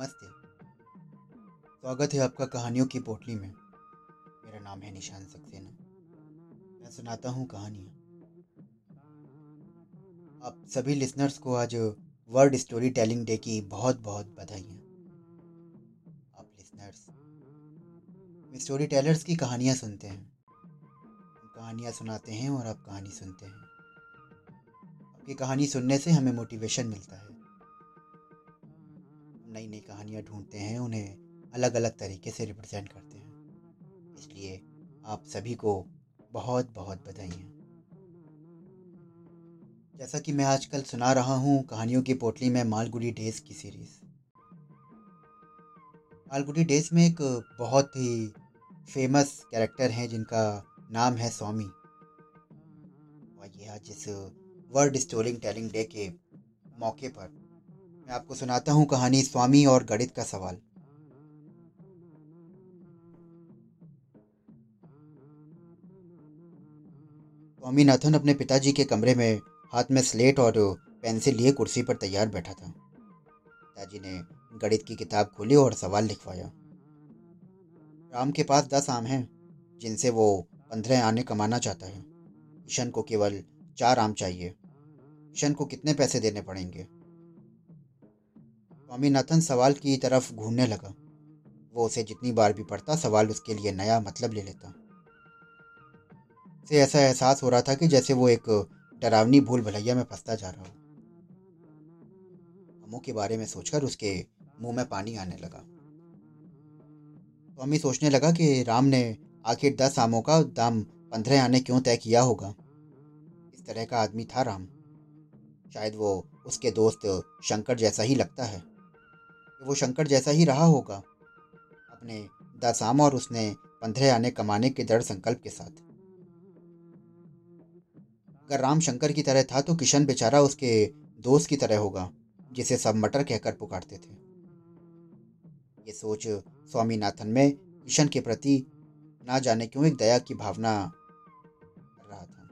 नमस्ते। स्वागत है आपका कहानियों की पोटली में। मेरा नाम है निशान सक्सेना। मैं सुनाता हूँ कहानियाँ। आप सभी लिसनर्स को आज वर्ल्ड स्टोरी टेलिंग डे की बहुत बहुत बधाइयाँ। आप लिसनर्स स्टोरी टेलर्स की कहानियाँ सुनते हैं। कहानियाँ सुनाते हैं और आप कहानी सुनते हैं। आपकी कहानी सुनने से हमें मोटिवेशन मिलता है। नई नई कहानियाँ ढूंढते हैं, उन्हें अलग अलग तरीके से रिप्रेजेंट करते हैं। इसलिए आप सभी को बहुत बहुत बधाइयाँ। जैसा कि मैं आजकल सुना रहा हूँ, कहानियों की पोटली में मालगुडी डेज़ की सीरीज़। मालगुडी डेज़ में एक बहुत ही फ़ेमस कैरेक्टर हैं, जिनका नाम है स्वामी और यह जिस वर्ल्ड स्टोरिंग टेलिंग डे के मौके पर मैं आपको सुनाता हूँ कहानी स्वामी और गणित का सवाल। स्वामीनाथन अपने पिताजी के कमरे में हाथ में स्लेट और पेंसिल लिए कुर्सी पर तैयार बैठा था। पिताजी ने गणित की किताब खोली और सवाल लिखवाया। राम के पास दस आम हैं, जिनसे वो पंद्रह आने कमाना चाहता है। किशन को केवल चार आम चाहिए। किशन को कितने पैसे देने पड़ेंगे? स्वामीनाथन सवाल की तरफ़ घूमने लगा। वो उसे जितनी बार भी पढ़ता, सवाल उसके लिए नया मतलब ले लेता। उसे ऐसा एहसास हो रहा था कि जैसे वो एक डरावनी भूल भलैया में फंसता जा रहा हो। अमू के बारे में सोचकर उसके मुँह में पानी आने लगा। स्वामी सोचने लगा कि राम ने आखिर दस आमों का दाम पंद्रह आने क्यों तय किया होगा? इस तरह का आदमी था राम। शायद वो उसके दोस्त शंकर जैसा ही लगता है। वो शंकर जैसा ही रहा होगा। अपने दस आम और उसने पंद्रह आने कमाने के दृढ़ संकल्प के साथ। अगर राम शंकर की तरह था तो किशन बेचारा उसके दोस्त की तरह होगा, जिसे सब मटर कहकर पुकारते थे। ये सोच स्वामीनाथन में किशन के प्रति ना जाने क्यों एक दया की भावना रहा था।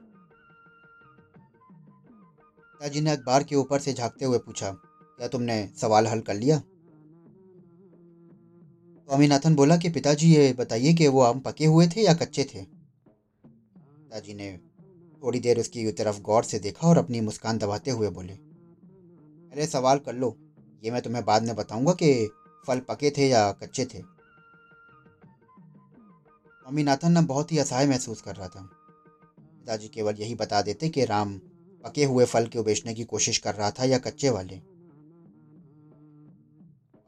पिताजी ने अखबार के ऊपर से झांकते हुए पूछा, क्या तुमने सवाल हल कर लिया? स्वामीनाथन बोला कि पिताजी, ये बताइए कि वो आम पके हुए थे या कच्चे थे? पिताजी ने थोड़ी देर उसकी तरफ़ गौर से देखा और अपनी मुस्कान दबाते हुए बोले अरे सवाल कर लो, ये मैं तुम्हें बाद में बताऊँगा कि फल पके थे या कच्चे थे। स्वामीनाथन न बहुत ही असहाय महसूस कर रहा था। पिताजी केवल यही बता देते कि राम पके हुए फल को बेचने की कोशिश कर रहा था या कच्चे वाले।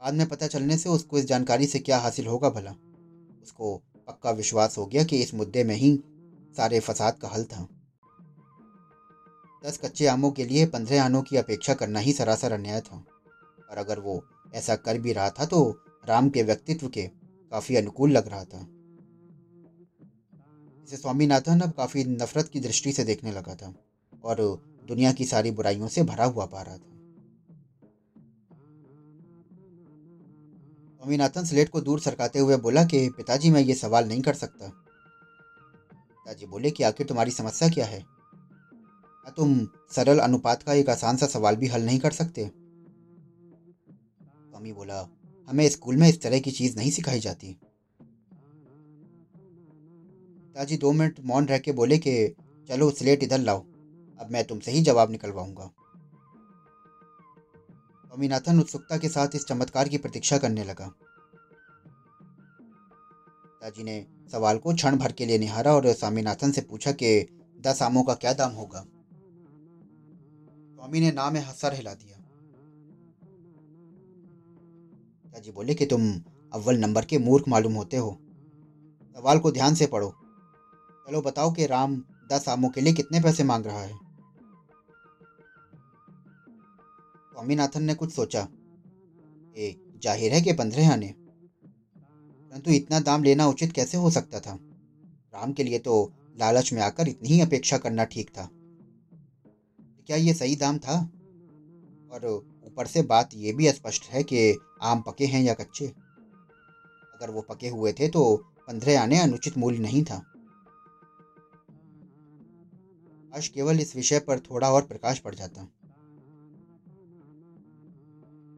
बाद में पता चलने से उसको इस जानकारी से क्या हासिल होगा भला। उसको पक्का विश्वास हो गया कि इस मुद्दे में ही सारे फसाद का हल था। दस कच्चे आमों के लिए पंद्रह आनों की अपेक्षा करना ही सरासर अन्याय था। और अगर वो ऐसा कर भी रहा था तो राम के व्यक्तित्व के काफ़ी अनुकूल लग रहा था। इसे स्वामीनाथन अब काफ़ी नफरत की दृष्टि से देखने लगा था और दुनिया की सारी बुराइयों से भरा हुआ पा रहा था। स्वामीनाथन स्लेट को दूर सरकाते हुए बोला कि, पिताजी, मैं ये सवाल नहीं कर सकता। पिताजी बोले कि, आखिर तुम्हारी समस्या क्या है? क्या तुम सरल अनुपात का एक आसान सा सवाल भी हल नहीं कर सकते? स्वामी बोला, हमें स्कूल में इस तरह की चीज़ नहीं सिखाई जाती। पिताजी दो मिनट मौन रह के बोले कि, चलो, स्लेट इधर लाओ। अब मैं तुमसे ही जवाब निकलवाऊँगा। स्वामीनाथन उत्सुकता के साथ इस चमत्कार की प्रतीक्षा करने लगा। पिताजी ने सवाल को क्षण भर के लिए निहारा और स्वामीनाथन से पूछा कि दस आमों का क्या दाम होगा? स्वामी ने नाम में सर हिला दिया। पिताजी बोले कि, तुम अव्वल नंबर के मूर्ख मालूम होते हो। सवाल को ध्यान से पढ़ो। चलो बताओ कि राम दस आमों के लिए कितने पैसे मांग रहा है? स्वामीनाथन ने कुछ सोचा। ए, ज़ाहिर है कि पंद्रह आने। परंतु इतना दाम लेना उचित कैसे हो सकता था? राम के लिए तो लालच में आकर इतनी ही अपेक्षा करना ठीक था। क्या ये सही दाम था? और ऊपर से बात ये भी स्पष्ट है कि आम पके हैं या कच्चे? अगर वो पके हुए थे तो पंद्रह आने अनुचित मूल्य नहीं था। आज केवल इस विषय पर थोड़ा और प्रकाश पड़ जाता।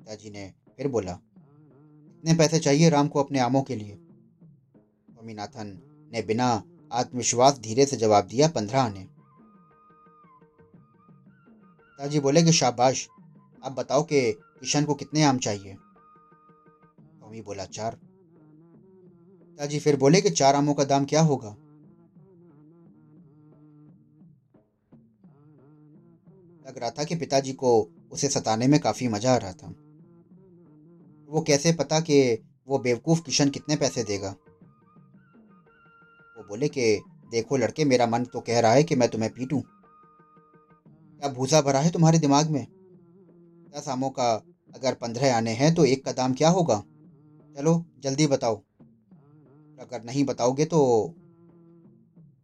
पिताजी ने फिर बोला कितने पैसे चाहिए राम को अपने आमों के लिए। स्वामीनाथन ने बिना आत्मविश्वास धीरे से जवाब दिया, पंद्रह आने। पिताजी बोले, कि शाबाश, आप बताओ कि किशन को कितने आम चाहिए? स्वामी बोला, चार। पिताजी फिर बोले, कि चार आमों का दाम क्या होगा? लग रहा था कि पिताजी को उसे सताने में काफ़ी मज़ा आ रहा था। वो कैसे पता कि वो बेवकूफ़ किशन कितने पैसे देगा? वो बोले कि, देखो लड़के, मेरा मन तो कह रहा है कि मैं तुम्हें पीटूं। क्या भूसा भरा है तुम्हारे दिमाग में? दस आमों का अगर पंद्रह आने हैं तो एक का दाम क्या होगा? चलो, जल्दी बताओ। अगर नहीं बताओगे तो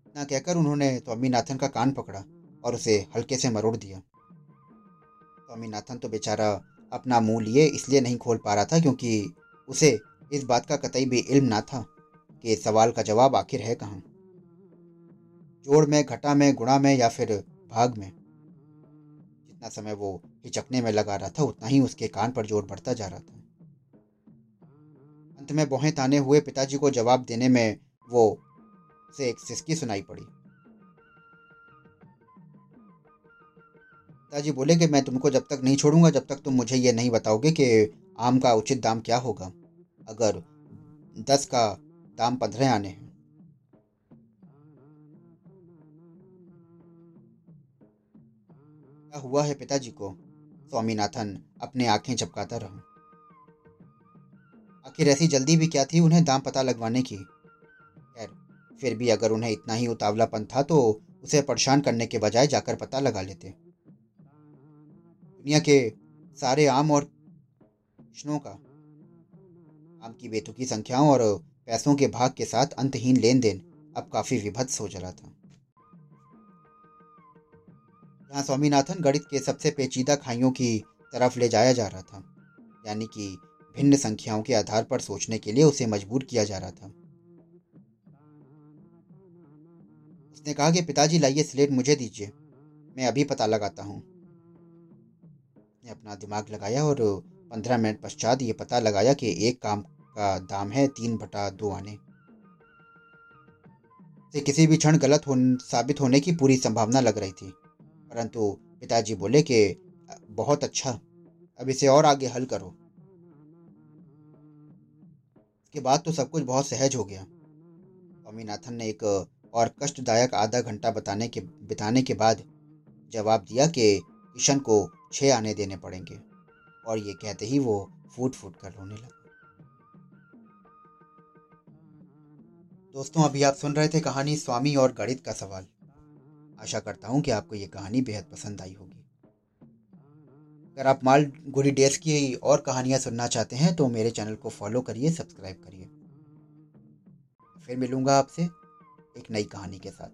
इतना कहकर उन्होंने स्वामीनाथन का कान पकड़ा और उसे हल्के से मरोड़ दिया। स्वामीनाथन तो बेचारा अपना मुँह लिए, इसलिए नहीं खोल पा रहा था क्योंकि उसे इस बात का कतई भी इल्म ना था कि इस सवाल का जवाब आखिर है कहाँ। जोड़ में, घटा में, गुणा में या फिर भाग में। जितना समय वो हिचकने में लगा रहा था, उतना ही उसके कान पर ज़ोर बढ़ता जा रहा था। अंत में बोहें ताने हुए पिताजी को जवाब देने में वो से एक सिसकी सुनाई पड़ी। पिताजी बोले कि मैं तुमको जब तक नहीं छोड़ूँगा, जब तक तुम मुझे ये नहीं बताओगे कि आम का उचित दाम क्या होगा। अगर दस का दाम पंद्रह आने हैं। क्या हुआ है पिताजी को? स्वामीनाथन अपने आँखें झपकाता रहा। आखिर ऐसी जल्दी भी क्या थी उन्हें दाम पता लगवाने की? खैर, फिर भी अगर उन्हें इतना ही उतावलापन था तो उसे परेशान करने के बजाय जाकर पता लगा लेते। दुनिया के सारे आम और कृष्णों का। आम की बेतुकी संख्याओं और पैसों के भाग के साथ अंतहीन लेन देन अब काफ़ी विभत्स हो चला था। जहाँ स्वामीनाथन गणित के सबसे पेचीदा खाइयों की तरफ़ ले जाया जा रहा था, यानी कि भिन्न संख्याओं के आधार पर सोचने के लिए उसे मजबूर किया जा रहा था। उसने कहा कि, पिताजी, लाइए स्लेट मुझे दीजिए, मैं अभी पता लगाता हूँ। ने अपना दिमाग लगाया और पंद्रह मिनट पश्चात ये पता लगाया कि एक काम का दाम है तीन बटा दो आने। से किसी भी क्षण गलत हो साबित होने की पूरी संभावना लग रही थी। परंतु पिताजी बोले कि, बहुत अच्छा अब इसे और आगे हल करो। इसके बाद तो सब कुछ बहुत सहज हो गया। स्वामीनाथन ने एक और कष्टदायक आधा घंटा बताने के, बिताने के बाद जवाब दिया कि किशन को छः आने देने पड़ेंगे। और ये कहते ही वो फूट फूट कर रोने लगा। दोस्तों, अभी आप सुन रहे थे कहानी स्वामी और गणित का सवाल। आशा करता हूँ कि आपको ये कहानी बेहद पसंद आई होगी। अगर आप माल गुड़ी डेज़ की और कहानियाँ सुनना चाहते हैं तो मेरे चैनल को फॉलो करिए, सब्सक्राइब करिए। फिर मिलूँगा आपसे एक नई कहानी के साथ।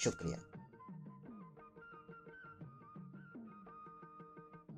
शुक्रिया।